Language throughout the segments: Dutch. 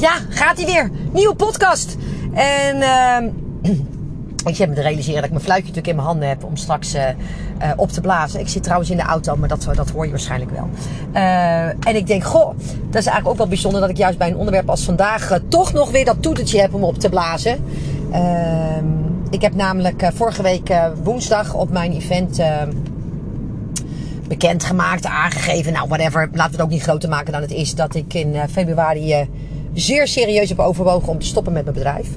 ja, gaat hij weer. Nieuwe podcast. En uh, ik zit me te realiseren dat ik mijn fluitje natuurlijk in mijn handen heb om straks uh, uh, op te blazen. Ik zit trouwens in de auto, maar dat, dat hoor je waarschijnlijk wel. Uh, en ik denk, goh, dat is eigenlijk ook wel bijzonder dat ik juist bij een onderwerp als vandaag toch nog weer dat toetertje heb om op te blazen. Ehm, ik heb namelijk vorige week woensdag op mijn event ehm, bekendgemaakt, aangegeven, nou whatever, laten we het ook niet groter maken dan het is, dat ik in februari zeer serieus heb overwogen om te stoppen met mijn bedrijf.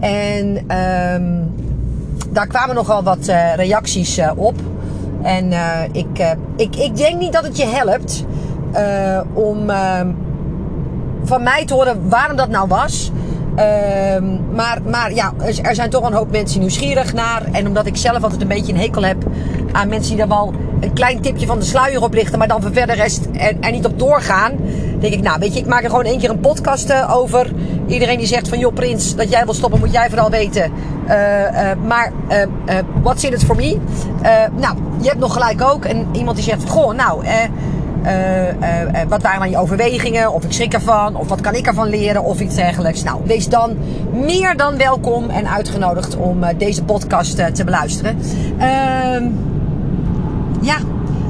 En um, daar kwamen nogal wat uh, reacties uh, op. En ik, ik, ik denk niet dat het je helpt om van mij te horen waarom dat nou was. Um, maar, maar ja, er zijn toch een hoop mensen nieuwsgierig naar. En omdat ik zelf altijd een beetje een hekel heb aan mensen die daar wel een klein tipje van de sluier op lichten, maar dan verder rest er, er niet op doorgaan. Denk ik, nou weet je, ik maak er gewoon één keer een podcast uh, over. Iedereen die zegt van, joh Prins, dat jij wil stoppen, moet jij vooral weten. Uh, uh, maar what's in it for me? nou, je hebt nog gelijk ook. En iemand die zegt, goh, nou, wat waren je overwegingen? Of ik schrik ervan? Of wat kan ik ervan leren? Of iets dergelijks. Nou, wees dan meer dan welkom en uitgenodigd om deze podcast te beluisteren. Ehm, ja,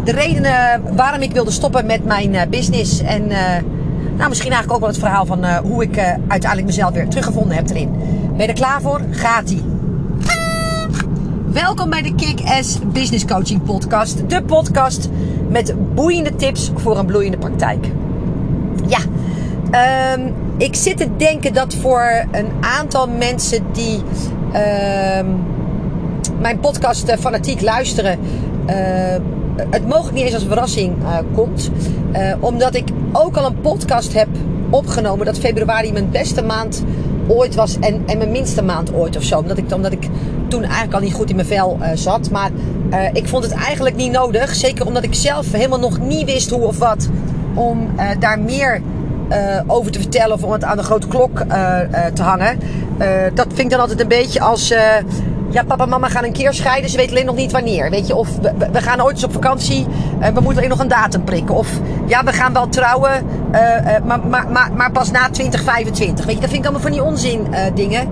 de redenen waarom ik wilde stoppen met mijn business. En nou, misschien eigenlijk ook wel het verhaal van hoe ik uiteindelijk mezelf weer teruggevonden heb erin. Ben je er klaar voor? Gaat-ie. Welkom bij de Kick-Ass Business Coaching Podcast. De podcast met boeiende tips voor een bloeiende praktijk. Ja, um, ik zit te denken dat voor een aantal mensen die um, mijn podcast fanatiek luisteren, het mogelijk niet eens als verrassing uh, komt. omdat ik ook al een podcast heb opgenomen dat februari mijn beste maand ooit was en, en mijn minste maand ooit of zo. Omdat ik, omdat ik toen eigenlijk al niet goed in mijn vel uh, zat. Maar ik vond het eigenlijk niet nodig. Zeker omdat ik zelf helemaal nog niet wist hoe of wat. Om daar meer over te vertellen of om het aan de grote klok te hangen. dat vind ik dan altijd een beetje als ja, papa en mama gaan een keer scheiden. Ze weten alleen nog niet wanneer. Weet je, of we, gaan ooit eens op vakantie. Uh, we moeten alleen nog een datum prikken. Of ja, we gaan wel trouwen. Uh, uh, maar, maar, maar, maar, pas na 2025. Weet je, dat vind ik allemaal van die onzin dingen.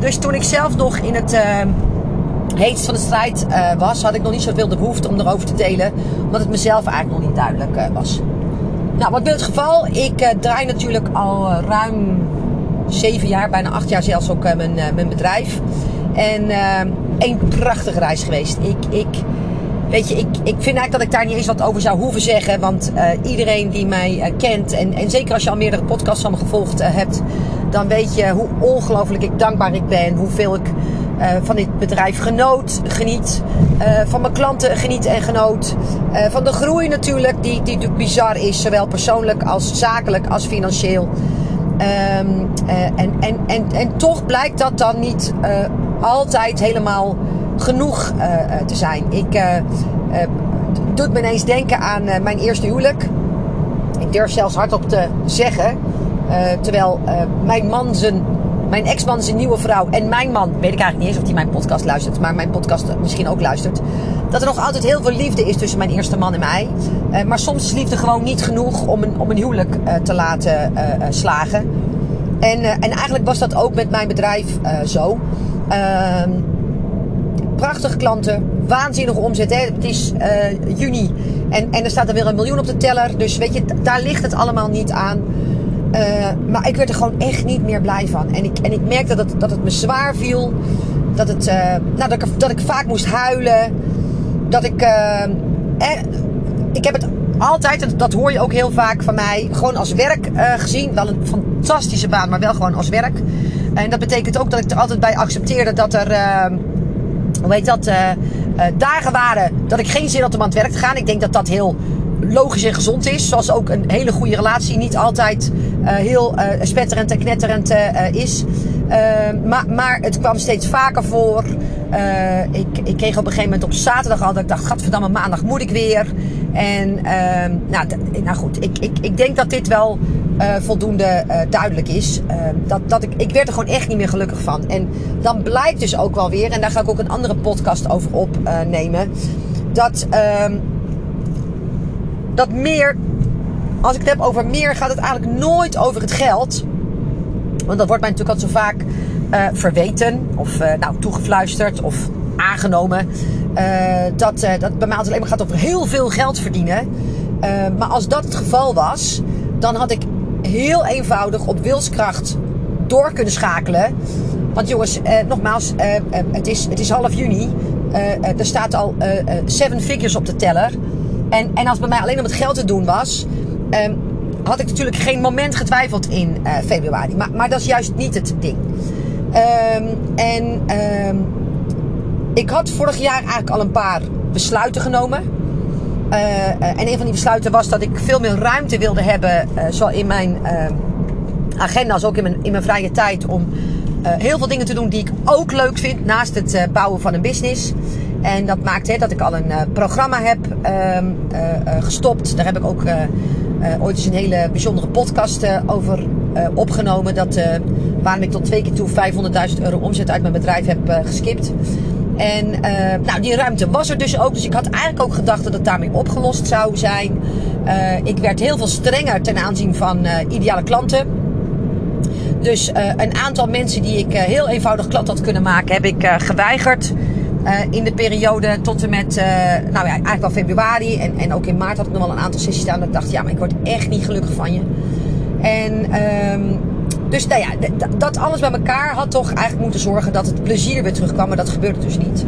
Dus toen ik zelf nog in het heetst van de strijd was, had ik nog niet zoveel de behoefte om erover te delen. Omdat het mezelf eigenlijk nog niet duidelijk was. Nou, wat wil het geval? Ik draai natuurlijk al ruim zeven jaar, bijna acht jaar zelfs ook mijn, mijn bedrijf. En uh, een prachtige reis geweest. Ik, ik, weet je, ik, ik vind eigenlijk dat ik daar niet eens wat over zou hoeven zeggen. Want uh, iedereen die mij uh, kent, en, en zeker als je al meerdere podcasts van me gevolgd uh, hebt, dan weet je hoe ongelooflijk ik dankbaar ik ben. Hoeveel ik van dit bedrijf genoot, geniet. van mijn klanten geniet en genoot. van de groei natuurlijk, die, die natuurlijk bizar is. Zowel persoonlijk als zakelijk als financieel. Um, en, en, en, en toch blijkt dat dan niet altijd helemaal genoeg uh, te zijn. Ik uh, doet me ineens denken aan mijn eerste huwelijk. Ik durf zelfs hardop te zeggen. terwijl mijn man zijn mijn ex-man zijn nieuwe vrouw en mijn man, weet ik eigenlijk niet eens of hij mijn podcast luistert, maar mijn podcast misschien ook luistert. Dat er nog altijd heel veel liefde is tussen mijn eerste man en mij. Maar soms is liefde gewoon niet genoeg om een, om een huwelijk te laten slagen. En, en eigenlijk was dat ook met mijn bedrijf zo. Uh, prachtige klanten, waanzinnige omzet. Hè? Het is uh, juni en, en er staat er weer een miljoen op de teller. Dus weet je, daar ligt het allemaal niet aan. Uh, maar ik werd er gewoon echt niet meer blij van. En ik, en ik merkte dat, dat het me zwaar viel. Dat, het, uh, nou, dat, ik, dat ik vaak moest huilen. Dat ik. Eh, ik heb het altijd, en dat hoor je ook heel vaak van mij, gewoon als werk gezien. Wel een fantastische baan, maar wel gewoon als werk. En dat betekent ook dat ik er altijd bij accepteerde dat er, uh, hoe heet dat, uh, uh, dagen waren dat ik geen zin had om aan het werk te gaan. Ik denk dat dat heel logisch en gezond is. Zoals ook een hele goede relatie niet altijd heel spetterend en knetterend is. maar, maar het kwam steeds vaker voor. ik, ik kreeg op een gegeven moment op zaterdag al dat ik dacht, gadverdamme, maandag moet ik weer. En ehm, nou, nou goed, ik, ik, ik denk dat dit wel uh, voldoende uh, duidelijk is. Uh, dat, dat ik, ik werd er gewoon echt niet meer gelukkig van. En dan blijkt dus ook wel weer, en daar ga ik ook een andere podcast over opnemen. dat, ehm, dat meer, als ik het heb over meer, gaat het eigenlijk nooit over het geld. Want dat wordt mij natuurlijk al zo vaak uh, verweten of nou, toegefluisterd of aangenomen. Dat, dat bij mij altijd alleen maar gaat over heel veel geld verdienen. maar als dat het geval was, dan had ik heel eenvoudig op wilskracht door kunnen schakelen. Want jongens, nogmaals, het, is, het is half juni. er staat al seven figures op de teller. En, en als bij mij alleen om het geld te doen was, um, had ik natuurlijk geen moment getwijfeld in februari. Maar, maar dat is juist niet het ding. Um, en um, ik had vorig jaar eigenlijk al een paar besluiten genomen. Uh, en een van die besluiten was dat ik veel meer ruimte wilde hebben, uh, zowel in mijn agenda als ook in mijn, in mijn vrije tijd, om heel veel dingen te doen die ik ook leuk vind naast het bouwen van een business. En dat maakt hè, dat ik al een programma heb um, gestopt. Daar heb ik ook ooit eens een hele bijzondere podcast over opgenomen. Dat, waarom ik tot twee keer toe 500.000 euro omzet uit mijn bedrijf heb geskipt. En uh, nou, die ruimte was er dus ook. Dus ik had eigenlijk ook gedacht dat het daarmee opgelost zou zijn. Uh, ik werd heel veel strenger ten aanzien van uh, ideale klanten. Dus een aantal mensen die ik heel eenvoudig klant had kunnen maken, heb ik geweigerd. in de periode tot en met, nou ja, eigenlijk wel februari. En, en ook in maart had ik nog wel een aantal sessies staan. Dat ik dacht, ja, maar ik word echt niet gelukkig van je. En um, dus nou ja, dat alles bij elkaar had toch eigenlijk moeten zorgen dat het plezier weer terugkwam. Maar dat gebeurde dus niet.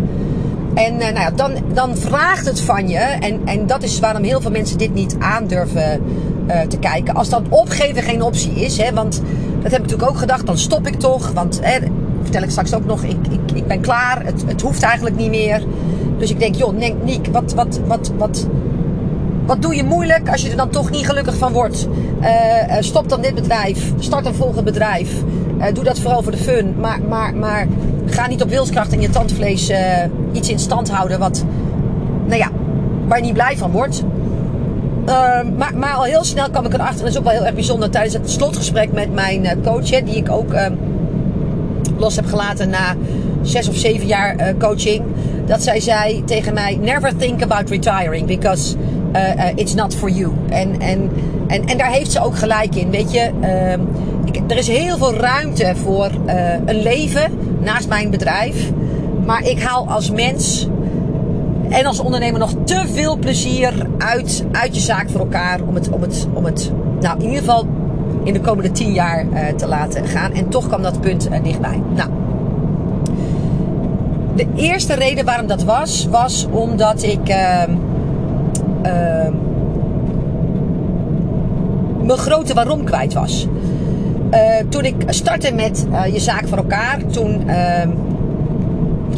En uh, nou ja, dan, dan vraagt het van je. En, en dat is waarom heel veel mensen dit niet aandurven uh, te kijken. Als dan opgeven geen optie is. Hè, want dat heb ik natuurlijk ook gedacht. Dan stop ik toch. Want hè, vertel ik straks ook nog. Ik, ik, ik ben klaar. Het, het hoeft eigenlijk niet meer. Dus ik denk, joh, Nick, wat, wat, wat, wat, wat doe je moeilijk als je er dan toch niet gelukkig van wordt? Uh, stop dan dit bedrijf. Start een volgend bedrijf. Uh, doe dat vooral voor de fun. Maar, maar, maar ga niet op wilskracht in je tandvlees iets in stand houden wat, nou ja, waar je niet blij van wordt. maar, maar al heel snel kwam ik erachter, en dat is ook wel heel erg bijzonder, tijdens het slotgesprek met mijn coach, hè, die ik ook los heb gelaten na zes of zeven jaar coaching. Dat zij zei tegen mij: Never think about retiring because it's not for you. En, en, en, en daar heeft ze ook gelijk in. Weet je, uh, ik, er is heel veel ruimte voor uh, een leven naast mijn bedrijf. Maar ik haal als mens en als ondernemer nog te veel plezier uit, uit je zaak voor elkaar. Om het, om het, om het nou, in ieder geval in de komende tien jaar te laten gaan. En toch kwam dat punt dichtbij. Nou, de eerste reden waarom dat was, was omdat ik ehm, uh, mijn grote waarom kwijt was. Uh, toen ik startte met uh, je zaak voor elkaar, toen uh,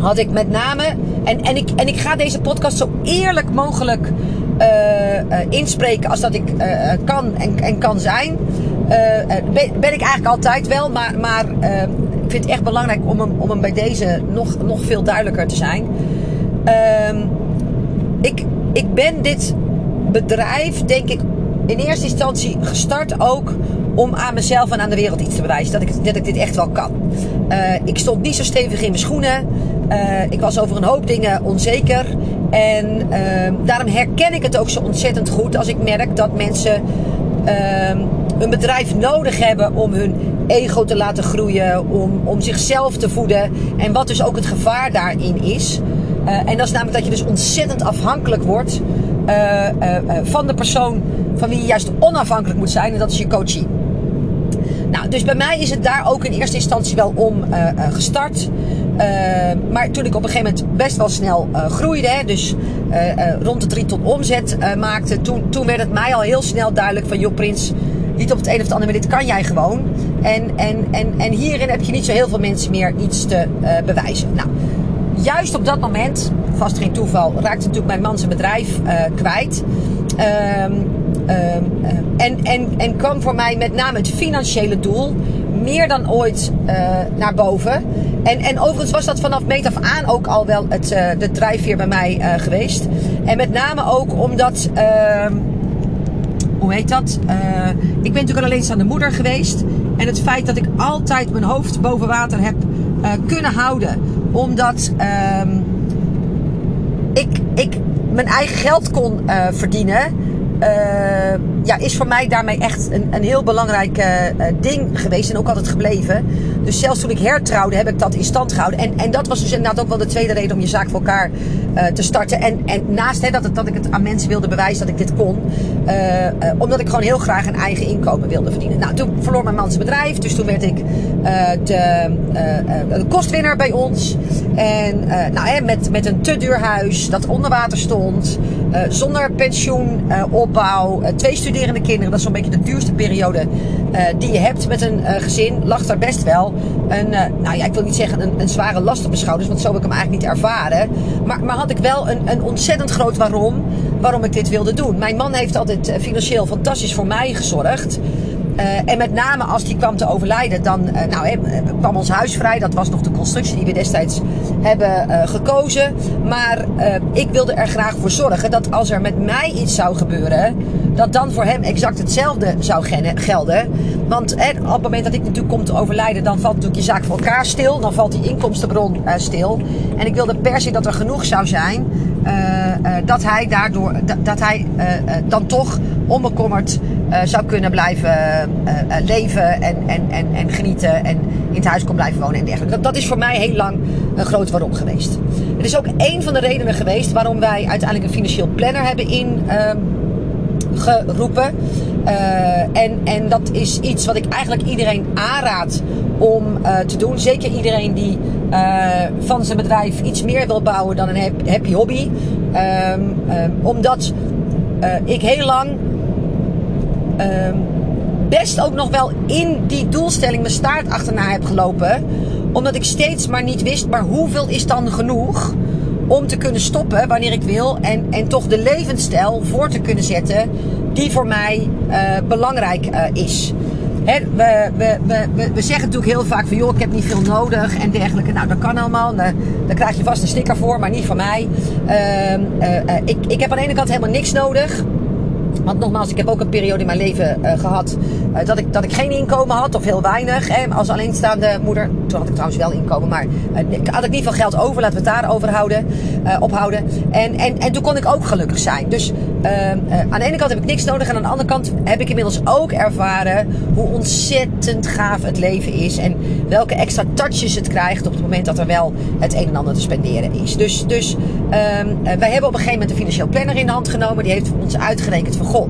had ik met name. En, en, ik, en ik ga deze podcast zo eerlijk mogelijk eh, inspreken als dat ik kan en, en kan zijn. Ben, ben, ik eigenlijk altijd wel, maar, maar ik vind het echt belangrijk om hem, om hem bij deze nog, nog veel duidelijker te zijn. Ehm, ik, ik ben dit bedrijf, denk ik, in eerste instantie gestart ook om aan mezelf en aan de wereld iets te bewijzen. Dat ik, dat ik dit echt wel kan. Uh, ik stond niet zo stevig in mijn schoenen. Uh, ik was over een hoop dingen onzeker. En uh, daarom herken ik het ook zo ontzettend goed als ik merk dat mensen ehm, een bedrijf nodig hebben om hun ego te laten groeien, om, om zichzelf te voeden. En wat dus ook het gevaar daarin is. Uh, en dat is namelijk dat je dus ontzettend afhankelijk wordt uh, uh, van de persoon van wie je juist onafhankelijk moet zijn. En dat is je coachie. Nou, dus bij mij is het daar ook in eerste instantie wel om gestart. maar toen ik op een gegeven moment best wel snel groeide, hè, dus rond de drie ton omzet maakte, toen, toen werd het mij al heel snel duidelijk van, joh Prins, niet op het een of het andere, maar dit kan jij gewoon. En, en, en, en hierin heb je niet zo heel veel mensen meer iets te bewijzen. Nou, juist op dat moment, vast geen toeval, raakte natuurlijk mijn man zijn bedrijf uh, kwijt. Um, um, en, en, en kwam voor mij met name het financiële doel meer dan ooit uh, naar boven. En, en overigens was dat vanaf meet af aan ook al wel het, uh, de drijfveer bij mij geweest. En met name ook omdat, ehm, hoe heet dat? ik ben natuurlijk alleenstaande moeder geweest. En het feit dat ik altijd mijn hoofd boven water heb kunnen houden omdat um, ik, ik mijn eigen geld kon uh, verdienen. Ja, is voor mij daarmee echt een, een heel belangrijk ding geweest. En ook altijd gebleven. Dus zelfs toen ik hertrouwde, heb ik dat in stand gehouden. En, en dat was dus inderdaad ook wel de tweede reden om je zaak voor elkaar te starten. En, en naast hè, dat, dat ik het aan mensen wilde bewijzen dat ik dit kon. omdat ik gewoon heel graag een eigen inkomen wilde verdienen. Nou, toen verloor mijn man zijn bedrijf. Dus toen werd ik de, de kostwinner bij ons. En nou, hè, met, met een te duur huis dat onder water stond. Uh, zonder pensioenopbouw. Uh, twee studerende kinderen. Dat is zo'n beetje de duurste periode die je hebt met een gezin. Lag daar best wel een, nou ja, ik wil niet zeggen een, een, zware last op mijn schouders. Want zo heb ik hem eigenlijk niet ervaren. Maar, maar had ik wel een, een ontzettend groot waarom. Waarom ik dit wilde doen. Mijn man heeft altijd financieel fantastisch voor mij gezorgd. Uh, en met name als die kwam te overlijden, dan uh, nou, kwam ons huis vrij. Dat was nog de constructie die we destijds hebben uh, gekozen. Maar ik wilde er graag voor zorgen dat als er met mij iets zou gebeuren, dat dan voor hem exact hetzelfde zou gelden. Want op het moment dat ik natuurlijk kom te overlijden, dan valt natuurlijk je zaak voor elkaar stil. Dan valt die inkomstenbron stil. En ik wilde per se dat er genoeg zou zijn. dat hij daardoor, dat, dat hij dan toch onbekommerd uh, zou kunnen blijven uh, leven en, en, en, en genieten en in het huis kon blijven wonen en dergelijke. Dat, dat is voor mij heel lang een groot waarom geweest. Het is ook een van de redenen geweest waarom wij uiteindelijk een financieel planner hebben ingeroepen. en, en dat is iets wat ik eigenlijk iedereen aanraad om te doen. Zeker iedereen die van zijn bedrijf iets meer wil bouwen dan een happy hobby. Um, um, omdat ik heel lang uh, best ook nog wel in die doelstelling mijn staart achterna heb gelopen. Omdat ik steeds maar niet wist, maar hoeveel is dan genoeg om te kunnen stoppen wanneer ik wil. En, en toch de levensstijl voor te kunnen zetten die voor mij uh, belangrijk uh, is. He, we, we, we, we, zeggen natuurlijk heel vaak van joh, ik heb niet veel nodig en dergelijke. Nou, dat kan allemaal. Daar, krijg je vast een sticker voor, maar niet van mij. Uh, ik, ik heb aan de ene kant helemaal niks nodig. Want nogmaals, ik heb ook een periode in mijn leven uh, gehad uh, dat, ik, dat ik geen inkomen had of heel weinig. Hè, als alleenstaande moeder. Toen had ik trouwens wel inkomen, maar uh, had ik niet veel geld over. Laten we het daar over houden, ophouden. En, en, en toen kon ik ook gelukkig zijn. Dus aan de ene kant heb ik niks nodig. En aan de andere kant heb ik inmiddels ook ervaren hoe ontzettend gaaf het leven is. En welke extra touches het krijgt op het moment dat er wel het een en ander te spenderen is. Dus, dus wij hebben op een gegeven moment een financieel planner in de hand genomen. Die heeft ons uitgerekend van goh,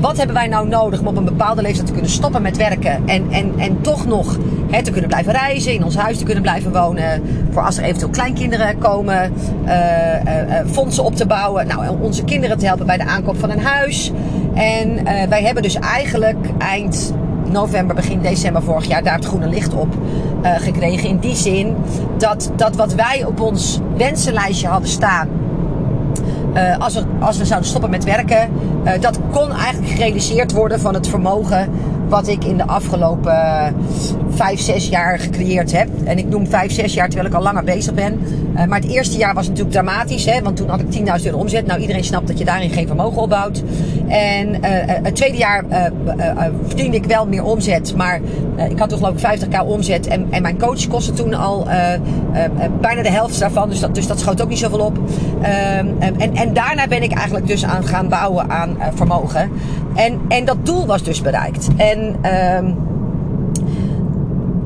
wat hebben wij nou nodig om op een bepaalde leeftijd te kunnen stoppen met werken en, en, en toch nog hè, te kunnen blijven reizen, in ons huis te kunnen blijven wonen, voor als er eventueel kleinkinderen komen, uh, uh, fondsen op te bouwen, nou, onze kinderen te helpen bij de aankoop van een huis. En wij hebben dus eigenlijk eind november, begin december vorig jaar daar het groene licht op gekregen. In die zin dat, dat wat wij op ons wensenlijstje hadden staan uh, als, we, als we zouden stoppen met werken, uh, dat kon eigenlijk gerealiseerd worden van het vermogen wat ik in de afgelopen vijf, zes jaar gecreëerd heb. En ik noem vijf, zes jaar terwijl ik al langer bezig ben. Uh, maar het eerste jaar was natuurlijk dramatisch, hè, want toen had ik 10.000 euro omzet. Nou, iedereen snapt dat je daarin geen vermogen opbouwt. En uh, het tweede jaar verdiende ik wel meer omzet, maar ik had toen geloof ik 50k omzet. En, en mijn coach kostte toen al bijna de helft daarvan, dus dat, dus dat schoot ook niet zoveel op. Ehm, en, en daarna ben ik eigenlijk dus aan gaan bouwen aan vermogen. En, en dat doel was dus bereikt. En uh,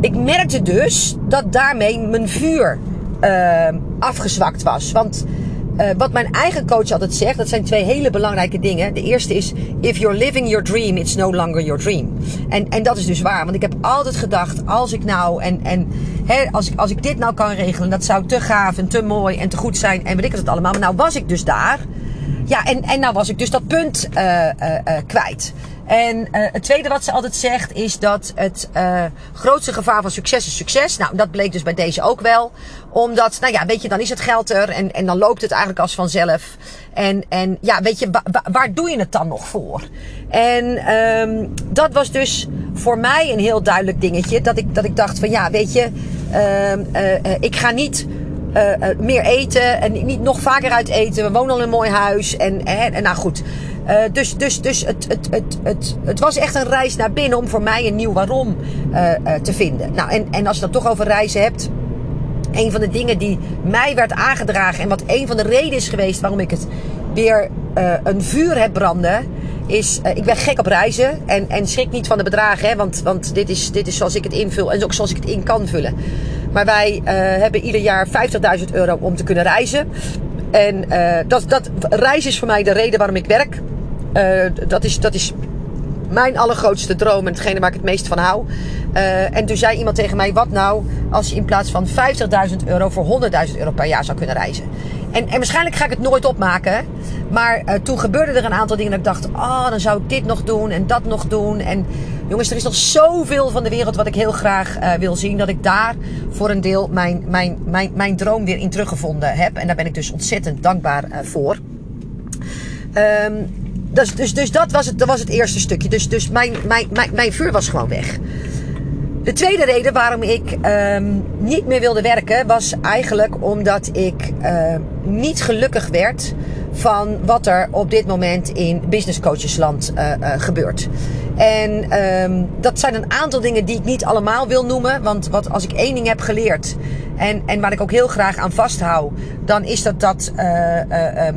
ik merkte dus dat daarmee mijn vuur uh, afgezwakt was. Want uh, wat mijn eigen coach altijd zegt, dat zijn twee hele belangrijke dingen. De eerste is, if you're living your dream, it's no longer your dream. En, en dat is dus waar, want ik heb altijd gedacht, als ik nou, en, en hè, als, ik, als ik dit nou kan regelen, dat zou te gaaf en te mooi en te goed zijn en weet ik het allemaal. Maar nou was ik dus daar. Ja, en, en nou was ik dus dat punt uh, kwijt. En uh, het tweede wat ze altijd zegt is dat het uh, grootste gevaar van succes is succes. Nou, dat bleek dus bij deze ook wel. Omdat, nou ja, weet je, dan is het geld er en, en dan loopt het eigenlijk als vanzelf. En, en ja, weet je, waar doe je het dan nog voor? En um, dat was dus voor mij een heel duidelijk dingetje. Dat ik, dat ik dacht van ja, weet je, uh, ik ga niet meer eten en niet nog vaker uit eten. We wonen al in een mooi huis. En, en, en nou goed. Uh, dus dus, dus het, het, het, het, het was echt een reis naar binnen om voor mij een nieuw waarom te vinden. Nou, en, en als je het toch over reizen hebt. Een van de dingen die mij werd aangedragen en wat een van de redenen is geweest waarom ik het weer een vuur heb branden is, ik ben gek op reizen. En, en schrik niet van de bedragen, hè, want, want dit, is, dit is zoals ik het invul en ook zoals ik het in kan vullen. Maar wij hebben ieder jaar 50.000 euro om te kunnen reizen. En dat, dat, reizen is voor mij de reden waarom ik werk. Dat, is, dat is mijn allergrootste droom en hetgene waar ik het meest van hou. Uh, en toen zei iemand tegen mij: Wat nou als je in plaats van 50.000 euro voor 100.000 euro per jaar zou kunnen reizen? En, en waarschijnlijk ga ik het nooit opmaken. Maar uh, toen gebeurde er een aantal dingen dat ik dacht: Oh, dan zou ik dit nog doen en dat nog doen. En jongens, er is nog zoveel van de wereld wat ik heel graag wil zien. Dat ik daar voor een deel mijn, mijn, mijn, mijn droom weer in teruggevonden heb. En daar ben ik dus ontzettend dankbaar voor. Um, dus, dus, dus dat, was het, dat was het eerste stukje. Dus, dus mijn, mijn, mijn, mijn vuur was gewoon weg. De tweede reden waarom ik um, niet meer wilde werken was eigenlijk omdat ik uh, niet gelukkig werd van wat er op dit moment in business coachesland uh, uh, gebeurt. En um, dat zijn een aantal dingen die ik niet allemaal wil noemen. Want wat, als ik één ding heb geleerd en, en waar ik ook heel graag aan vasthoud, dan is dat dat uh, uh,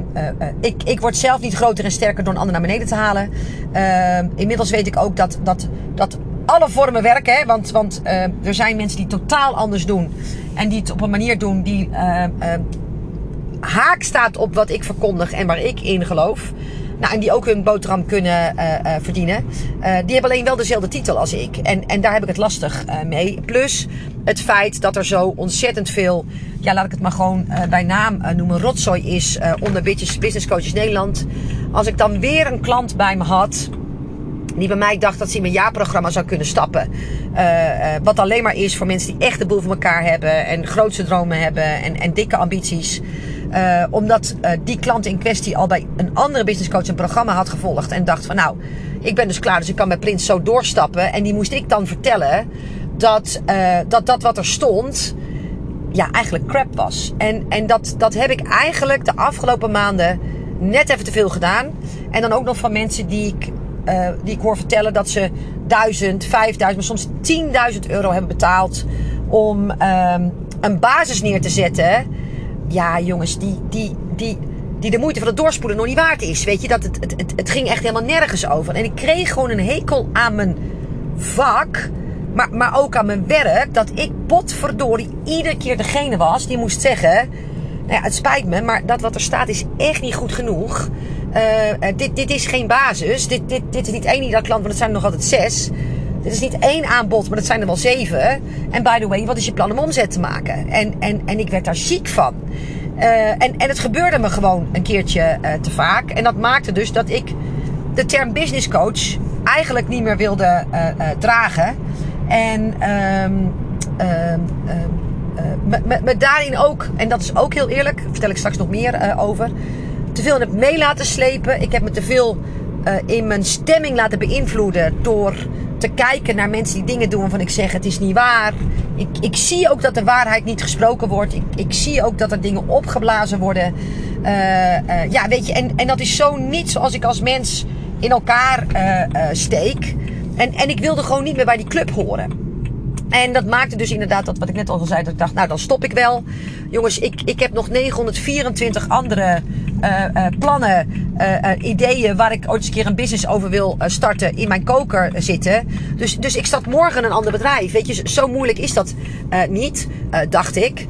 ik, ik word zelf niet groter en sterker door een ander naar beneden te halen. Ehm, inmiddels weet ik ook dat, dat, dat alle vormen werken. Hè? Want, want er zijn mensen die totaal anders doen. En die het op een manier doen die haak staat op wat ik verkondig en waar ik in geloof. Nou, en die ook hun boterham kunnen uh, uh, verdienen. Uh, die hebben alleen wel dezelfde titel als ik. En, en daar heb ik het lastig mee. Plus het feit dat er zo ontzettend veel, ja, laat ik het maar gewoon bij naam noemen, rotzooi is onder Business Coaches Nederland. Als ik dan weer een klant bij me had die bij mij dacht dat ze in mijn jaarprogramma zou kunnen stappen. Wat alleen maar is voor mensen die echt de boel voor elkaar hebben. En grootste dromen hebben. En, en dikke ambities. Uh, omdat die klant in kwestie al bij een andere business coach een programma had gevolgd. En dacht van nou, ik ben dus klaar. Dus ik kan met Prins zo doorstappen. En die moest ik dan vertellen dat dat, dat wat er stond. Ja, eigenlijk crap was. En, en dat, dat heb ik eigenlijk de afgelopen maanden net even te veel gedaan. En dan ook nog van mensen die ik die ik hoor vertellen dat ze 1000, 5000, maar soms 10.000 euro hebben betaald om um, een basis neer te zetten. Ja, jongens, die, die, die, die de moeite van het doorspoelen nog niet waard is. Weet je, dat het, het, het, het ging echt helemaal nergens over. En ik kreeg gewoon een hekel aan mijn vak. Maar, maar ook aan mijn werk. Dat ik potverdorie iedere keer degene was die moest zeggen. Nou ja, het spijt me, maar dat wat er staat is echt niet goed genoeg. Uh, dit, dit is geen basis. Dit, dit, dit is niet één ieder klant, maar dat zijn er nog altijd zes. Dit is niet één aanbod, maar dat zijn er wel zeven. En by the way, wat is je plan om omzet te maken? En, en, en ik werd daar ziek van. Uh, en, en het gebeurde me gewoon een keertje uh, te vaak. En dat maakte dus dat ik de term business coach eigenlijk niet meer wilde dragen. En um, um, me, me, me, daarin ook, en dat is ook heel eerlijk, vertel ik straks nog meer over te veel heb mee laten slepen. Ik heb me te veel uh, in mijn stemming laten beïnvloeden door te kijken naar mensen die dingen doen waarvan ik zeg het is niet waar. Ik, ik zie ook dat de waarheid niet gesproken wordt. Ik, ik zie ook dat er dingen opgeblazen worden. Uh, uh, ja, weet je, en, en dat is zo niet zoals ik als mens in elkaar steek. En, en ik wilde gewoon niet meer bij die club horen. En dat maakte dus inderdaad dat wat ik net al zei. Dat ik dacht, nou dan stop ik wel. Jongens, ik, ik heb nog 924 andere uh, uh, plannen, uh, ideeën waar ik ooit eens een keer een business over wil starten in mijn koker zitten. Dus, dus ik start morgen een ander bedrijf. Weet je, zo moeilijk is dat niet, dacht ik.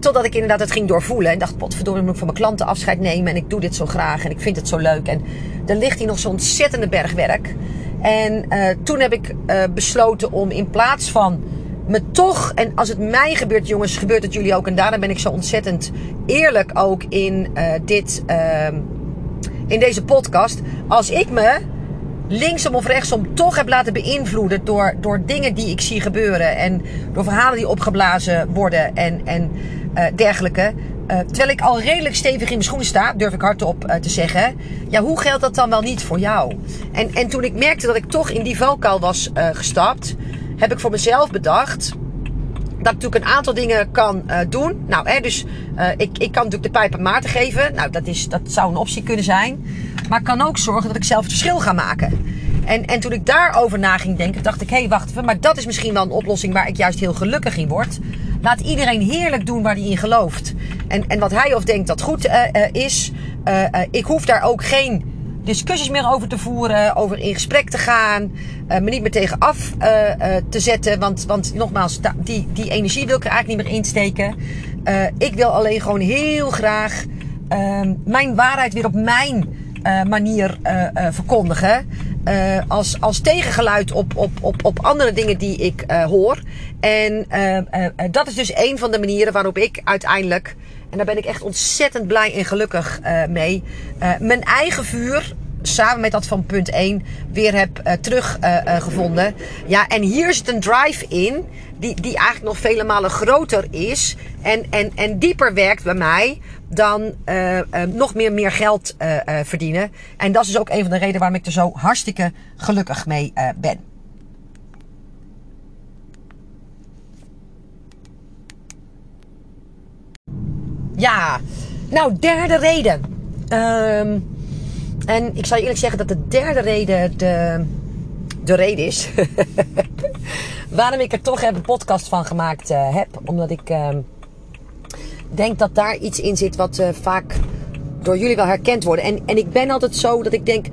totdat ik inderdaad het ging doorvoelen. En dacht, potverdorie, moet ik van mijn klanten afscheid nemen. En ik doe dit zo graag en ik vind het zo leuk. En er ligt hier nog zo'n ontzettende bergwerk. En toen heb ik besloten om in plaats van me toch, en als het mij gebeurt, jongens, gebeurt het jullie ook. En daarom ben ik zo ontzettend eerlijk ook in uh, dit, uh, in deze podcast. Als ik me linksom of rechtsom toch heb laten beïnvloeden door, door dingen die ik zie gebeuren. En door verhalen die opgeblazen worden en, en uh, dergelijke. Uh, terwijl ik al redelijk stevig in mijn schoenen sta, durf ik hardop te zeggen. Ja, hoe geldt dat dan wel niet voor jou? En, en toen ik merkte dat ik toch in die valkuil was gestapt, heb ik voor mezelf bedacht dat ik natuurlijk een aantal dingen kan uh, doen. Nou, dus uh, ik, ik kan natuurlijk de pijp aan Maarten geven. Nou, dat, is, dat zou een optie kunnen zijn. Maar ik kan ook zorgen dat ik zelf het verschil ga maken. En, en toen ik daarover na ging denken, dacht ik: hé, hey, wacht even. Maar dat is misschien wel een oplossing waar ik juist heel gelukkig in word. Laat iedereen heerlijk doen waar hij in gelooft. En, en wat hij of denkt dat goed uh, is, ik hoef daar ook geen discussies meer over te voeren, over in gesprek te gaan, me niet meer tegen af te zetten. Want, want nogmaals, die, die energie wil ik er eigenlijk niet meer insteken. ik wil alleen gewoon heel graag ehm, mijn waarheid weer op mijn manier verkondigen. Als, als tegengeluid op, op, op, op andere dingen die ik hoor. En dat is dus een van de manieren waarop ik uiteindelijk, en daar ben ik echt ontzettend blij en gelukkig mee, mijn eigen vuur samen met dat van punt 1 weer heb uh, teruggevonden. Uh, ja, en hier zit een drive in die, die eigenlijk nog vele malen groter is en, en, en dieper werkt bij mij dan nog meer, meer geld verdienen. En dat is ook een van de redenen waarom ik er zo hartstikke gelukkig mee ben. Ja, nou, derde reden. Ehm, en ik zal eerlijk zeggen dat de derde reden de, de reden is. waarom ik er toch even een podcast van gemaakt uh, heb. Omdat ik uh, denk dat daar iets in zit wat uh, vaak door jullie wel herkend wordt. En, en ik ben altijd zo dat ik denk.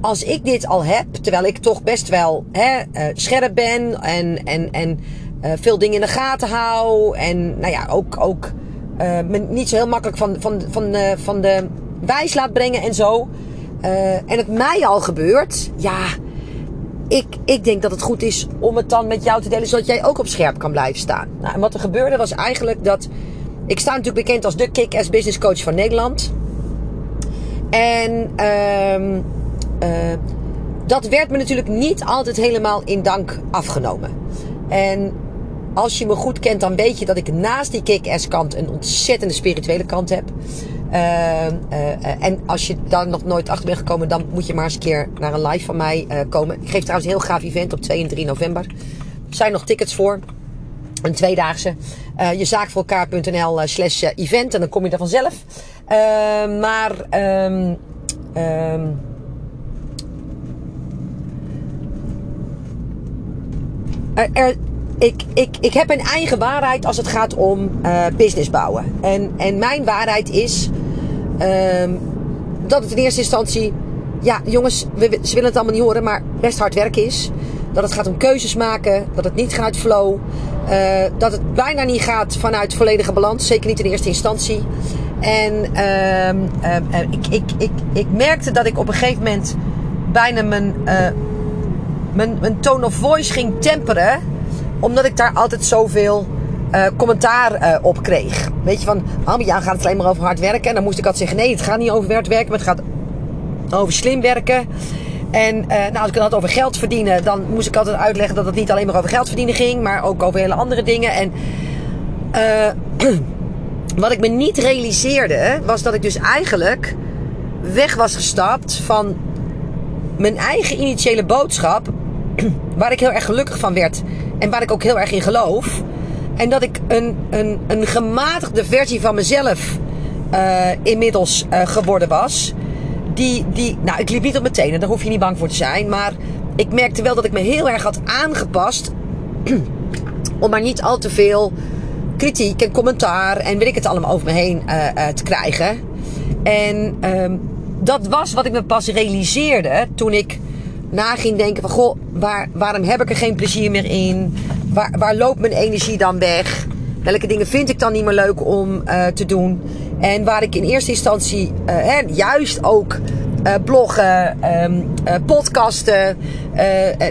Als ik dit al heb, terwijl ik toch best wel hè, scherp ben en, en, en veel dingen in de gaten hou. En nou ja, ook, ook me niet zo heel makkelijk van, van, van, van de wijs laat brengen en zo. Uh, en het mij al gebeurt, ja, ik, ik denk dat het goed is om het dan met jou te delen, zodat jij ook op scherp kan blijven staan. Nou, en wat er gebeurde was eigenlijk dat. Ik sta natuurlijk bekend als de kick-ass business coach van Nederland. En uh, dat werd me natuurlijk niet altijd helemaal in dank afgenomen. En als je me goed kent, dan weet je dat ik naast die kick-ass kant een ontzettende spirituele kant heb. Uh, uh, en als je daar nog nooit achter bent gekomen, dan moet je maar eens een keer naar een live van mij uh, komen. Ik geef trouwens een heel gaaf event op 2 en 3 november. Er zijn nog tickets voor. Een tweedaagse. je zaak voor elkaar.nl slash event. En dan kom je er vanzelf. maar... Um, um, er, ik, ik, ik heb een eigen waarheid als het gaat om uh, business bouwen. En, en mijn waarheid is uh, dat het in eerste instantie, ja jongens, we, ze willen het allemaal niet horen, maar best hard werk is. Dat het gaat om keuzes maken, dat het niet gaat uit flow. Uh, dat het bijna niet gaat vanuit volledige balans, zeker niet in eerste instantie. En uh, ik, ik, ik, ik merkte dat ik op een gegeven moment bijna mijn, mijn, mijn tone of voice ging temperen omdat ik daar altijd zoveel uh, commentaar uh, op kreeg. Weet je, van, oh, ja, gaat het alleen maar over hard werken? En dan moest ik altijd zeggen, nee, het gaat niet over hard werken, maar het gaat over slim werken. En uh, nou, als ik het had over geld verdienen, dan moest ik altijd uitleggen dat het niet alleen maar over geld verdienen ging, maar ook over hele andere dingen. En wat ik me niet realiseerde, was dat ik dus eigenlijk weg was gestapt van mijn eigen initiële boodschap, waar ik heel erg gelukkig van werd en waar ik ook heel erg in geloof. En dat ik een, een, een gematigde versie van mezelf uh, inmiddels uh, geworden was. Die, die, nou, ik liep niet op mijn tenen, daar hoef je niet bang voor te zijn. Maar ik merkte wel dat ik me heel erg had aangepast. om maar niet al te veel kritiek en commentaar en weet ik het allemaal over me heen uh, te krijgen. En um, dat was wat ik me pas realiseerde toen ik na ging denken van... Goh, waar, waarom heb ik er geen plezier meer in? Waar, waar loopt mijn energie dan weg? Welke dingen vind ik dan niet meer leuk om uh, te doen? En waar ik in eerste instantie hè, juist ook uh, bloggen, um, podcasten,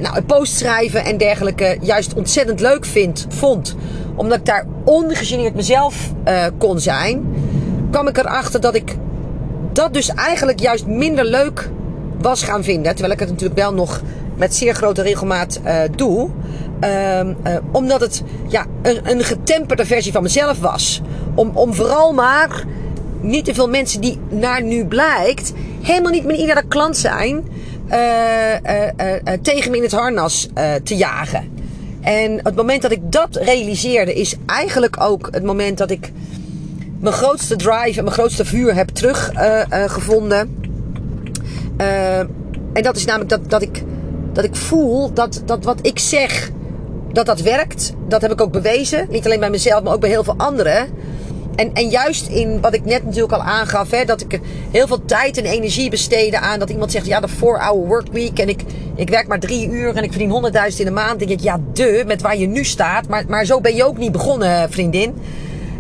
nou, post schrijven en dergelijke juist ontzettend leuk vind, vond. Omdat ik daar ongegeneerd mezelf kon zijn. kwam ik erachter dat ik dat dus eigenlijk juist minder leuk was gaan vinden. Terwijl ik het natuurlijk wel nog met zeer grote regelmaat uh, doe. Uh, uh, omdat het ja, een, een getemperde versie van mezelf was. Om, om vooral maar niet te veel mensen die naar nu blijkt helemaal niet mijn iedere klant zijn. Uh, tegen me in het harnas te jagen. En het moment dat ik dat realiseerde is eigenlijk ook het moment dat ik mijn grootste drive en mijn grootste vuur heb teruggevonden. Uh, en dat is namelijk dat, dat, ik, dat ik voel dat, dat wat ik zeg, dat dat werkt. Dat heb ik ook bewezen. Niet alleen bij mezelf, maar ook bij heel veel anderen. en, en juist in wat ik net natuurlijk al aangaf, hè, dat ik heel veel tijd en energie besteedde aan dat iemand zegt: ja, de 4-hour workweek en ik, ik werk maar drie uur en ik verdien 100.000 in de maand. Dan denk ik: ja, de, met waar je nu staat. Maar, maar zo ben je ook niet begonnen, vriendin.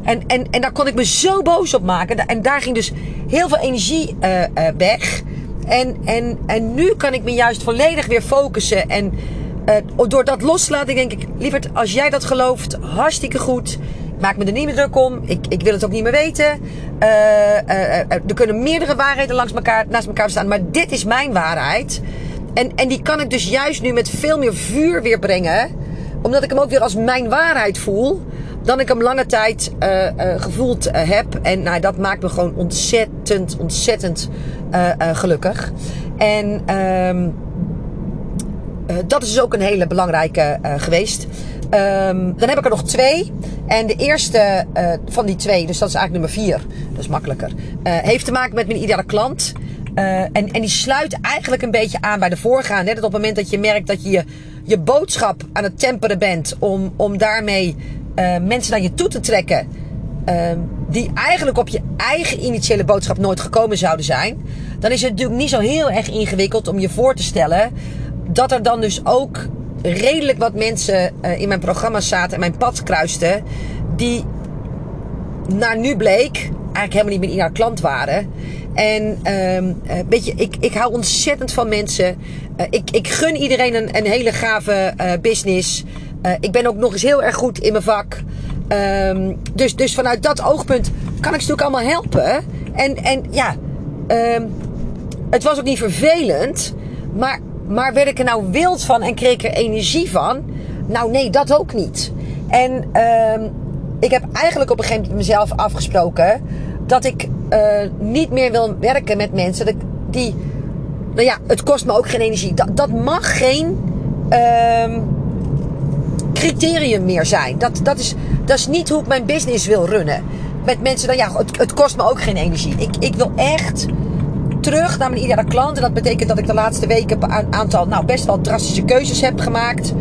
En, en, en daar kon ik me zo boos op maken. En daar ging dus heel veel energie uh, uh, weg. En, en, en nu kan ik me juist volledig weer focussen. En uh, door dat loslaten denk ik, lieverd, als jij dat gelooft, hartstikke goed. Maak me er niet meer druk om. Ik, ik wil het ook niet meer weten. er kunnen meerdere waarheden langs elkaar, naast elkaar staan. Maar dit is mijn waarheid. En, en die kan ik dus juist nu met veel meer vuur weer brengen. Omdat ik hem ook weer als mijn waarheid voel dan ik hem lange tijd uh, uh, gevoeld uh, heb. En nou, dat maakt me gewoon ontzettend, ontzettend gelukkig. En ehm, dat is dus ook een hele belangrijke geweest. Um, dan heb ik er nog twee. En de eerste van die twee, dus dat is eigenlijk nummer vier, dat is makkelijker, heeft te maken met mijn ideale klant. en, en die sluit eigenlijk een beetje aan bij de voorgaande. Dat op het moment dat je merkt dat je je, je boodschap aan het temperen bent om, om daarmee uh, mensen naar je toe te trekken. Uh, die eigenlijk op je eigen initiële boodschap nooit gekomen zouden zijn. Dan is het natuurlijk niet zo heel erg ingewikkeld om je voor te stellen. Dat er dan dus ook redelijk wat mensen uh, in mijn programma zaten en mijn pad kruisten. Die naar nu bleek eigenlijk helemaal niet meer in haar klant waren. En um, weet je, ik, ik hou ontzettend van mensen. Uh, ik, ik gun iedereen een, een hele gave uh, business. Uh, ik ben ook nog eens heel erg goed in mijn vak. Um, dus, dus vanuit dat oogpunt kan ik ze natuurlijk allemaal helpen. En, en ja, um, het was ook niet vervelend. Maar, maar werd ik er nou wild van en kreeg ik er energie van? Nou nee, dat ook niet. En um, ik heb eigenlijk op een gegeven moment mezelf afgesproken dat ik uh, niet meer wil werken met mensen die. Nou ja, het kost me ook geen energie. Dat, dat mag geen criterium meer zijn. Dat, dat, is, dat is niet hoe ik mijn business wil runnen. Met mensen dan, ja, het, kost me ook geen energie. Ik, ik wil echt terug naar mijn ideale klant. En dat betekent dat ik de laatste weken een aantal, nou, best wel drastische keuzes heb gemaakt.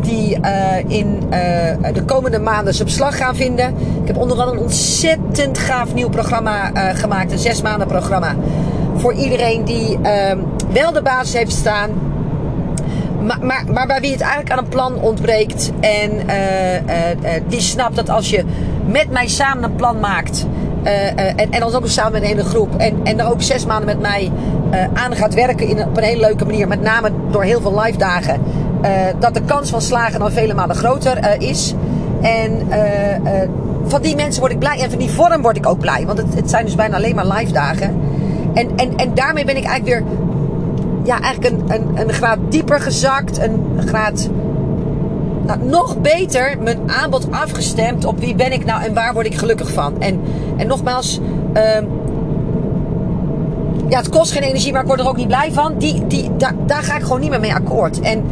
Die uh, in uh, de komende maanden zijn beslag gaan vinden. Ik heb onder andere een ontzettend gaaf nieuw programma uh, gemaakt. Een zes maanden programma. Voor iedereen die ehm, wel de basis heeft staan maar, maar, maar bij wie het eigenlijk aan een plan ontbreekt. En uh, uh, uh, die snapt dat als je met mij samen een plan maakt. en, en dan ook samen met een hele groep. En, en er ook zes maanden met mij aan gaat werken in, op een hele leuke manier. Met name door heel veel live dagen. dat de kans van slagen dan vele malen groter is. En van die mensen word ik blij. En van die vorm word ik ook blij. Want het, het zijn dus bijna alleen maar live dagen. En, en, en daarmee ben ik eigenlijk weer ja, eigenlijk een, een, een graad dieper gezakt. Een graad nou, nog beter mijn aanbod afgestemd op wie ben ik nou en waar word ik gelukkig van. En, en nogmaals, uh, ja, het kost geen energie, maar ik word er ook niet blij van. Die, die, daar, daar ga ik gewoon niet meer mee akkoord. En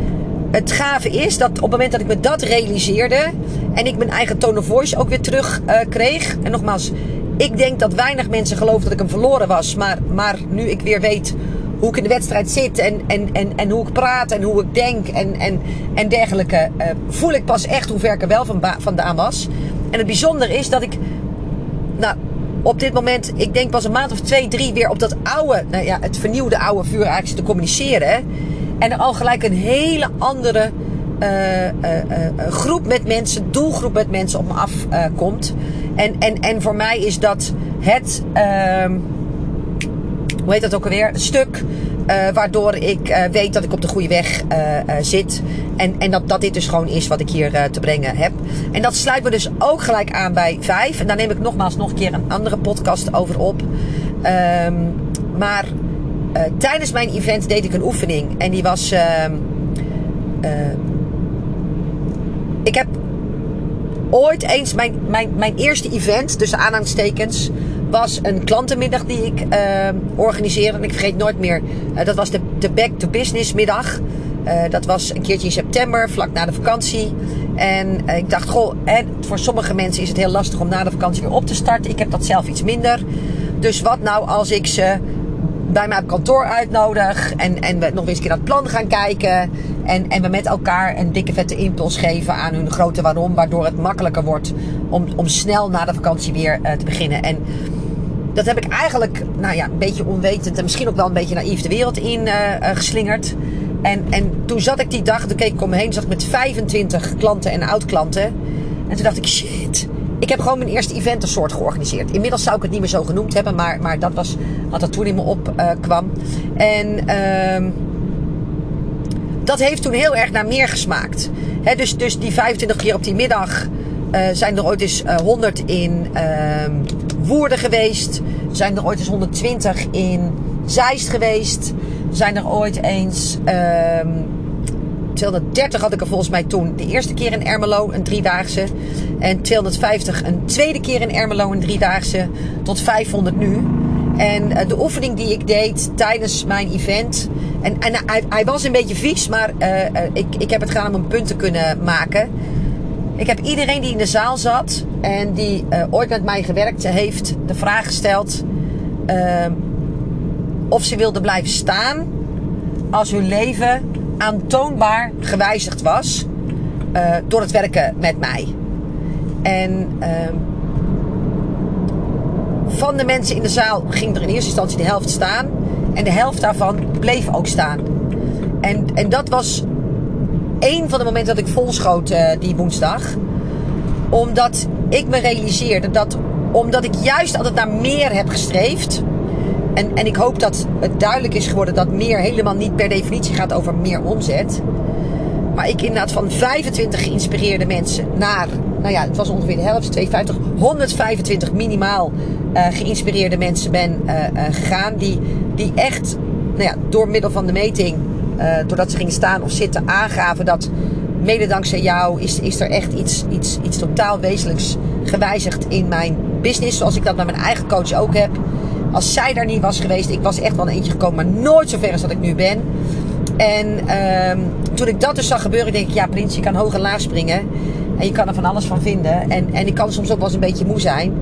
het gave is dat op het moment dat ik me dat realiseerde en ik mijn eigen tone of voice ook weer terug uh, kreeg. En nogmaals, ik denk dat weinig mensen geloven dat ik hem verloren was. Maar, maar nu ik weer weet hoe ik in de wedstrijd zit en, en, en, en hoe ik praat en hoe ik denk en, en, en dergelijke, uh, voel ik pas echt hoe ver ik er wel van vandaan was. En het bijzondere is dat ik, nou, op dit moment, ik denk pas een maand of twee, drie weer op dat oude, nou ja, het vernieuwde oude vuur eigenlijk te communiceren. En al gelijk een hele andere uh, uh, groep met mensen, doelgroep met mensen op me afkomt. en, en, en voor mij is dat het ehm, hoe heet dat ook alweer? Een stuk. Uh, waardoor ik uh, weet dat ik op de goede weg uh, zit. En, en dat, dat dit dus gewoon is wat ik hier te brengen heb. En dat sluit me dus ook gelijk aan bij 5. En daar neem ik nogmaals nog een keer een andere podcast over op. Um, maar tijdens mijn event deed ik een oefening. En die was. Ehm, ik heb ooit eens mijn, mijn, mijn eerste event, tussen aanhalingstekens was een klantenmiddag die ik uh, organiseerde. En ik vergeet nooit meer, uh, dat was de, de Back to Business middag. Uh, dat was een keertje in september, vlak na de vakantie. En ik dacht, goh, en voor sommige mensen is het heel lastig om na de vakantie weer op te starten. Ik heb dat zelf iets minder. Dus wat nou als ik ze bij mij op kantoor uitnodig. En, en we nog eens een keer naar het plan gaan kijken. En, en we met elkaar een dikke vette impuls geven aan hun grote waarom. Waardoor het makkelijker wordt om, om snel na de vakantie weer te beginnen. En dat heb ik eigenlijk nou ja, een beetje onwetend en misschien ook wel een beetje naïef de wereld in geslingerd. En, en toen zat ik die dag, toen keek ik om me heen, zat ik met 25 klanten en oud-klanten. En toen dacht ik, shit, ik heb gewoon mijn eerste event een soort georganiseerd. Inmiddels zou ik het niet meer zo genoemd hebben, maar, maar dat was wat er toen in me opkwam. Uh, en uh, dat heeft toen heel erg naar meer gesmaakt. Dus, dus die 25 keer op die middag uh, zijn er ooit eens uh, 100 in ehm, Woerden geweest. Zijn er ooit eens 120 in Zeist geweest. Zijn er ooit eens... Um, 230 had ik er volgens mij toen de eerste keer in Ermelo, een driedaagse. En 250 een tweede keer in Ermelo, een driedaagse. Tot 500 nu. En uh, de oefening die ik deed tijdens mijn event. En, en hij, hij, was een beetje vies, maar uh, uh, ik, ik heb het gedaan om een punt te kunnen maken. Ik heb iedereen die in de zaal zat en die ooit met mij gewerkt heeft, de vraag gesteld ehm, of ze wilde blijven staan als hun leven aantoonbaar gewijzigd was uh, door het werken met mij. En uh, van de mensen in de zaal ging er in eerste instantie de helft staan. En de helft daarvan bleef ook staan. En, en dat was één van de momenten dat ik volschoot uh, die woensdag. Omdat ik me realiseerde dat omdat ik juist altijd naar meer heb gestreefd en, en ik hoop dat het duidelijk is geworden dat meer helemaal niet per definitie gaat over meer omzet. Maar ik inderdaad van 25 geïnspireerde mensen naar, nou ja, het was ongeveer de helft, 52, 125 minimaal uh, geïnspireerde mensen ben uh, uh, gegaan. Die, die echt, nou ja, door middel van de meting, doordat ze gingen staan of zitten, aangaven dat mede dankzij jou is, is er echt iets, iets, iets totaal wezenlijks gewijzigd in mijn business. Zoals ik dat met mijn eigen coach ook heb. Als zij daar niet was geweest, ik was echt wel een eentje gekomen, maar nooit zo ver als dat ik nu ben. En uh, toen ik dat dus zag gebeuren, denk ik, ja Prins, je kan hoog en laag springen. En je kan er van alles van vinden. En, en ik kan soms ook wel eens een beetje moe zijn.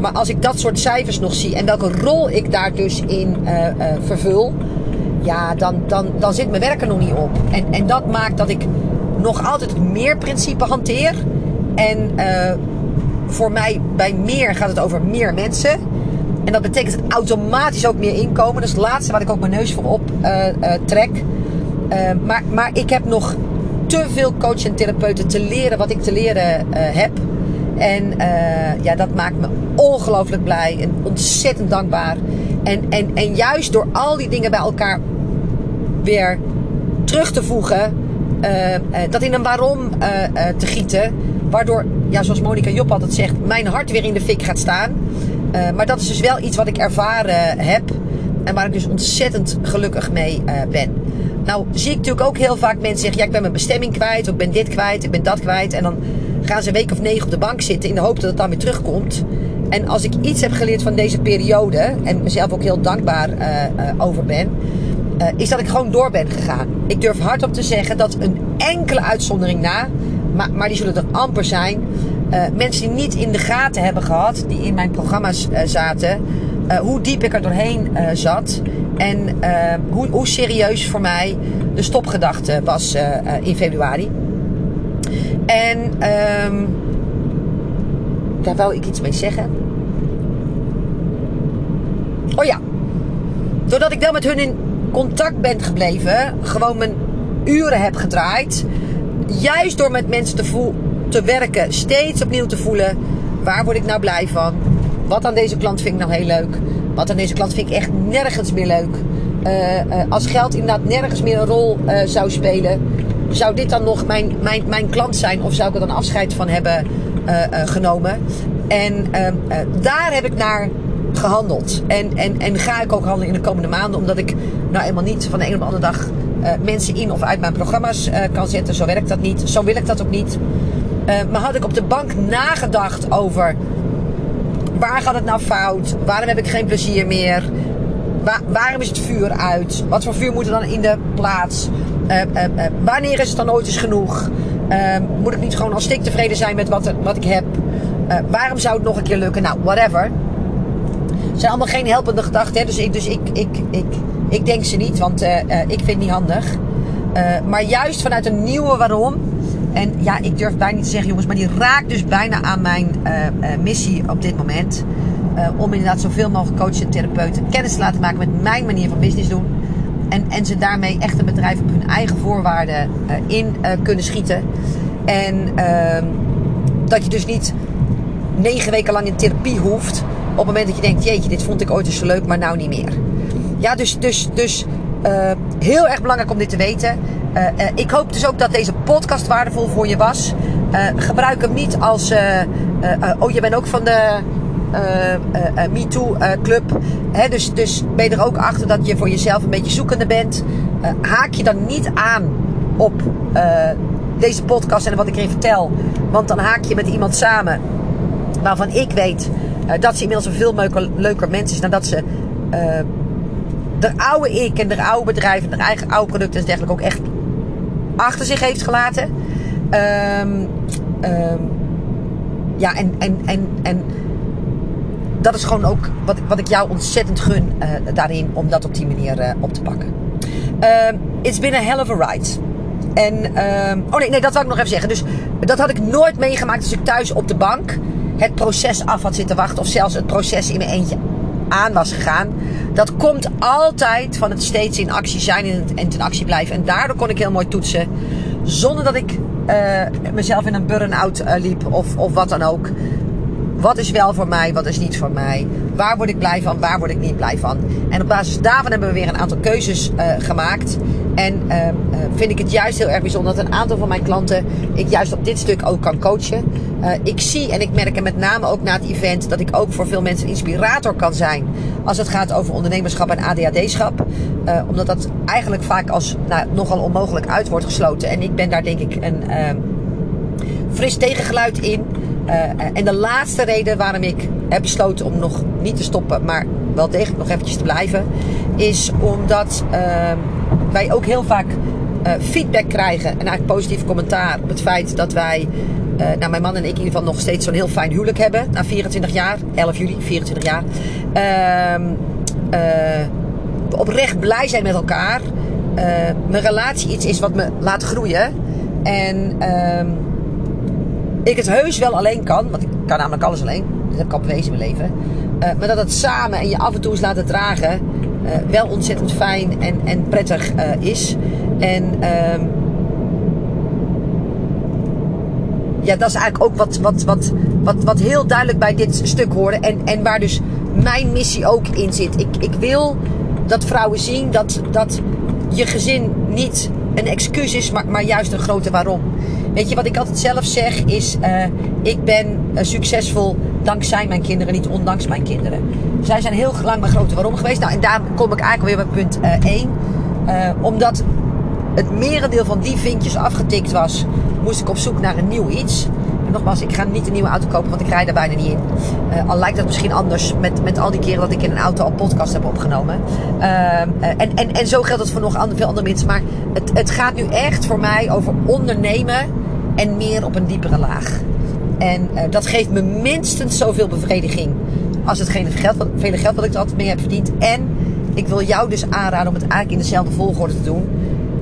Maar als ik dat soort cijfers nog zie en welke rol ik daar dus in uh, uh, vervul. Ja, dan, dan, dan zit mijn werk er nog niet op. En, en dat maakt dat ik nog altijd het meer principe hanteer. En uh, voor mij bij meer gaat het over meer mensen. En dat betekent automatisch ook meer inkomen. Dat is het laatste waar ik ook mijn neus voor op uh, uh, trek. Maar, maar ik heb nog te veel coaches en therapeuten te leren wat ik te leren heb. En ja, dat maakt me ongelooflijk blij en ontzettend dankbaar. En, en, en juist door al die dingen bij elkaar weer terug te voegen. Dat in een waarom te gieten. Waardoor, ja, zoals Monika Job altijd zegt, mijn hart weer in de fik gaat staan. Maar dat is dus wel iets wat ik ervaren heb. En waar ik dus ontzettend gelukkig mee ben. Nou zie ik natuurlijk ook heel vaak mensen zeggen... Ja, ik ben mijn bestemming kwijt. Of ik ben dit kwijt. Ik ben dat kwijt. En dan gaan ze een week of negen op de bank zitten... in de hoop dat het dan weer terugkomt. En als ik iets heb geleerd van deze periode... en mezelf ook heel dankbaar over ben... is dat ik gewoon door ben gegaan. Ik durf hardop te zeggen dat een enkele uitzondering na... maar, maar die zullen er amper zijn uh, mensen die niet in de gaten hebben gehad, die in mijn programma's uh, zaten, hoe diep ik er doorheen zat en hoe, serieus voor mij de stopgedachte was in februari. En um, daar wou ik iets mee zeggen. Oh ja, doordat ik wel met hun in contact ben gebleven, gewoon mijn uren heb gedraaid, juist door met mensen te te werken, steeds opnieuw te voelen. Waar word ik nou blij van? Wat aan deze klant vind ik nou heel leuk? Wat aan deze klant vind ik echt nergens meer leuk? Uh, uh, als geld inderdaad nergens meer een rol uh, zou spelen, zou dit dan nog mijn, mijn, mijn klant zijn? Of zou ik er dan afscheid van hebben genomen? En ehm, daar heb ik naar gehandeld. En, en, en ga ik ook handelen in de komende maanden, omdat ik nou eenmaal niet van de een op de andere dag mensen in of uit mijn programma's kan zetten. Zo werkt dat niet. Zo wil ik dat ook niet. Uh, maar had ik op de bank nagedacht over waar gaat het nou fout? Waarom heb ik geen plezier meer? Waar, waarom is het vuur uit? Wat voor vuur moet er dan in de plaats? Wanneer is het dan ooit eens genoeg? moet ik niet gewoon als stik tevreden zijn met wat, wat ik heb? waarom zou het nog een keer lukken? Nou, whatever. Het zijn allemaal geen helpende gedachten. Hè? Dus, ik, dus ik, ik, ik, ik denk ze niet, want ik vind het niet handig. maar juist vanuit een nieuwe waarom. En ja, ik durf bijna niet te zeggen, jongens, maar die raakt dus bijna aan mijn missie op dit moment. om inderdaad zoveel mogelijk coaches en therapeuten kennis te laten maken met mijn manier van business doen. En, en ze daarmee echt een bedrijf op hun eigen voorwaarden in kunnen schieten. En ehm, dat je dus niet negen weken lang in therapie hoeft. Op het moment dat je denkt, jeetje, dit vond ik ooit eens zo leuk, maar nou niet meer. Ja, dus, dus, dus uh, heel erg belangrijk om dit te weten. Uh, uh, ik hoop dus ook dat deze podcast waardevol voor je was. gebruik hem niet als, oh je bent ook van de MeToo club. Hè, dus, dus ben je er ook achter dat je voor jezelf een beetje zoekende bent. haak je dan niet aan op deze podcast en wat ik erin vertel. Want dan haak je met iemand samen waarvan ik weet dat ze inmiddels een veel leuker, leuker mens is dan dat ze uh, de oude ik en de oude bedrijven, de eigen oude producten en dergelijke ook echt achter zich heeft gelaten. Um, um, ja, en, en, en, en dat is gewoon ook wat, wat ik jou ontzettend gun uh, daarin om dat op die manier op te pakken. Um, it's been a hell of a ride. En, oh nee, nee, dat wil ik nog even zeggen. Dus dat had ik nooit meegemaakt als ik thuis op de bank het proces af had zitten wachten. Of zelfs het proces in mijn eentje aan was gegaan. Dat komt altijd van het steeds in actie zijn en in actie blijven. En daardoor kon ik heel mooi toetsen. Zonder dat ik uh, mezelf in een burn-out uh, liep of, of wat dan ook. Wat is wel voor mij, wat is niet voor mij? Waar word ik blij van, waar word ik niet blij van? En op basis daarvan hebben we weer een aantal keuzes uh, gemaakt. En uh, vind ik het juist heel erg bijzonder dat een aantal van mijn klanten ik juist op dit stuk ook kan coachen. Ik zie en ik merk en met name ook na het event dat ik ook voor veel mensen een inspirator kan zijn als het gaat over ondernemerschap en ADHD-schap. Omdat dat eigenlijk vaak als nou, nogal onmogelijk uit wordt gesloten. En ik ben daar denk ik een fris tegengeluid in. En de laatste reden waarom ik heb besloten om nog niet te stoppen, maar wel degelijk nog eventjes te blijven, is omdat ehm, wij ook heel vaak uh, feedback krijgen en eigenlijk positief commentaar op het feit dat wij, nou mijn man en ik in ieder geval nog steeds zo'n heel fijn huwelijk hebben. Na 24 jaar, 11 juli, 24 jaar. Uh, oprecht blij zijn met elkaar. mijn relatie iets is wat me laat groeien. En ehm, ik het heus wel alleen kan, want ik kan namelijk alles alleen. Dat heb ik al bewezen in mijn leven. maar dat het samen en je af en toe eens laten dragen uh, wel ontzettend fijn en, en prettig uh, is. En uh, ja, dat is eigenlijk ook wat, wat, wat, wat, wat heel duidelijk bij dit stuk hoorde. En, en waar dus mijn missie ook in zit. Ik, ik wil dat vrouwen zien dat, dat je gezin niet een excuus is, maar, maar juist een grote waarom. Weet je wat ik altijd zelf zeg is: uh, ik ben succesvol dankzij mijn kinderen, niet ondanks mijn kinderen. Zij zijn heel lang mijn grote waarom geweest. Nou, en daar kom ik eigenlijk weer bij punt 1. Uh, uh, omdat het merendeel van die vinkjes afgetikt was, moest ik op zoek naar een nieuw iets. Nogmaals, ik ga niet een nieuwe auto kopen, want ik rijd er bijna niet in. Al lijkt dat misschien anders met, met al die keren dat ik in een auto al podcast heb opgenomen. En, en, en zo geldt het voor nog andere, veel andere mensen. Maar het, het gaat nu echt voor mij over ondernemen en meer op een diepere laag. En uh, dat geeft me minstens zoveel bevrediging als hetgene geld, wat, geld wat ik er altijd mee heb verdiend. En ik wil jou dus aanraden om het eigenlijk in dezelfde volgorde te doen.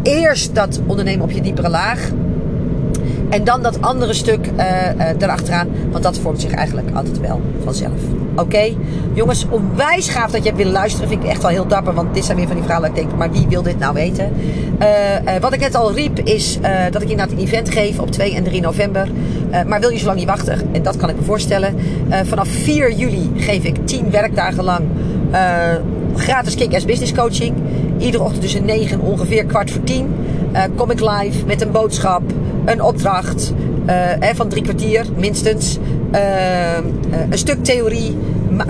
Eerst dat ondernemen op je diepere laag. En dan dat andere stuk uh, uh, erachteraan. Want dat vormt zich eigenlijk altijd wel vanzelf. Oké? Jongens, onwijs gaaf dat je hebt willen luisteren. Vind ik echt wel heel dapper. Want dit zijn weer van die verhalen ik denk, maar wie wil dit nou weten? Uh, wat ik net al riep is dat ik inderdaad een event geef op 2 en 3 november. maar wil je zo lang niet wachten? En dat kan ik me voorstellen. vanaf 4 juli geef ik 10 werkdagen lang gratis kick-ass business coaching. Iedere ochtend tussen 9 en ongeveer kwart voor 10. kom ik live met een boodschap een opdracht uh, van drie kwartier minstens. Uh, een stuk theorie,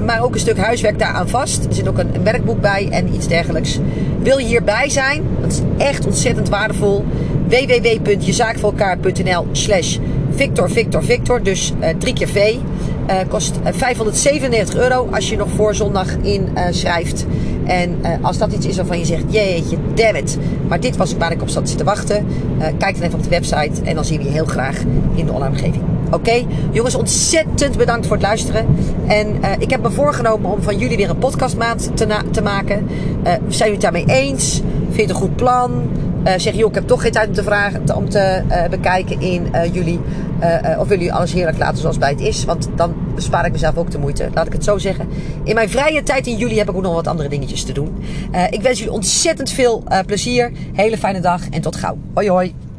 maar ook een stuk huiswerk daaraan vast. Er zit ook een, werkboek bij en iets dergelijks. Wil je hierbij zijn? Dat is echt ontzettend waardevol. www.jezaakvoorelkaar.nl slash Victor, Victor, Victor. Dus uh, drie keer V. Kost 597 euro als je nog voor zondag inschrijft. En uh, als dat iets is waarvan je zegt, jeetje, damn it. Maar dit was waar ik op zat te wachten. Uh, kijk dan even op de website en dan zien we je heel graag in de online omgeving. Oké, jongens, ontzettend bedankt voor het luisteren. En uh, ik heb me voorgenomen om van jullie weer een podcastmaat te, te maken. zijn jullie het daarmee eens? Vind je het een goed plan? Uh, zeg, joh, ik heb toch geen tijd om te, vragen, om te uh, bekijken in uh, juli. of willen jullie alles heerlijk laten zoals bij het is? Want dan bespaar ik mezelf ook de moeite. Laat ik het zo zeggen. In mijn vrije tijd in juli heb ik ook nog wat andere dingetjes te doen. ik wens jullie ontzettend veel plezier. Hele fijne dag en tot gauw. Hoi hoi.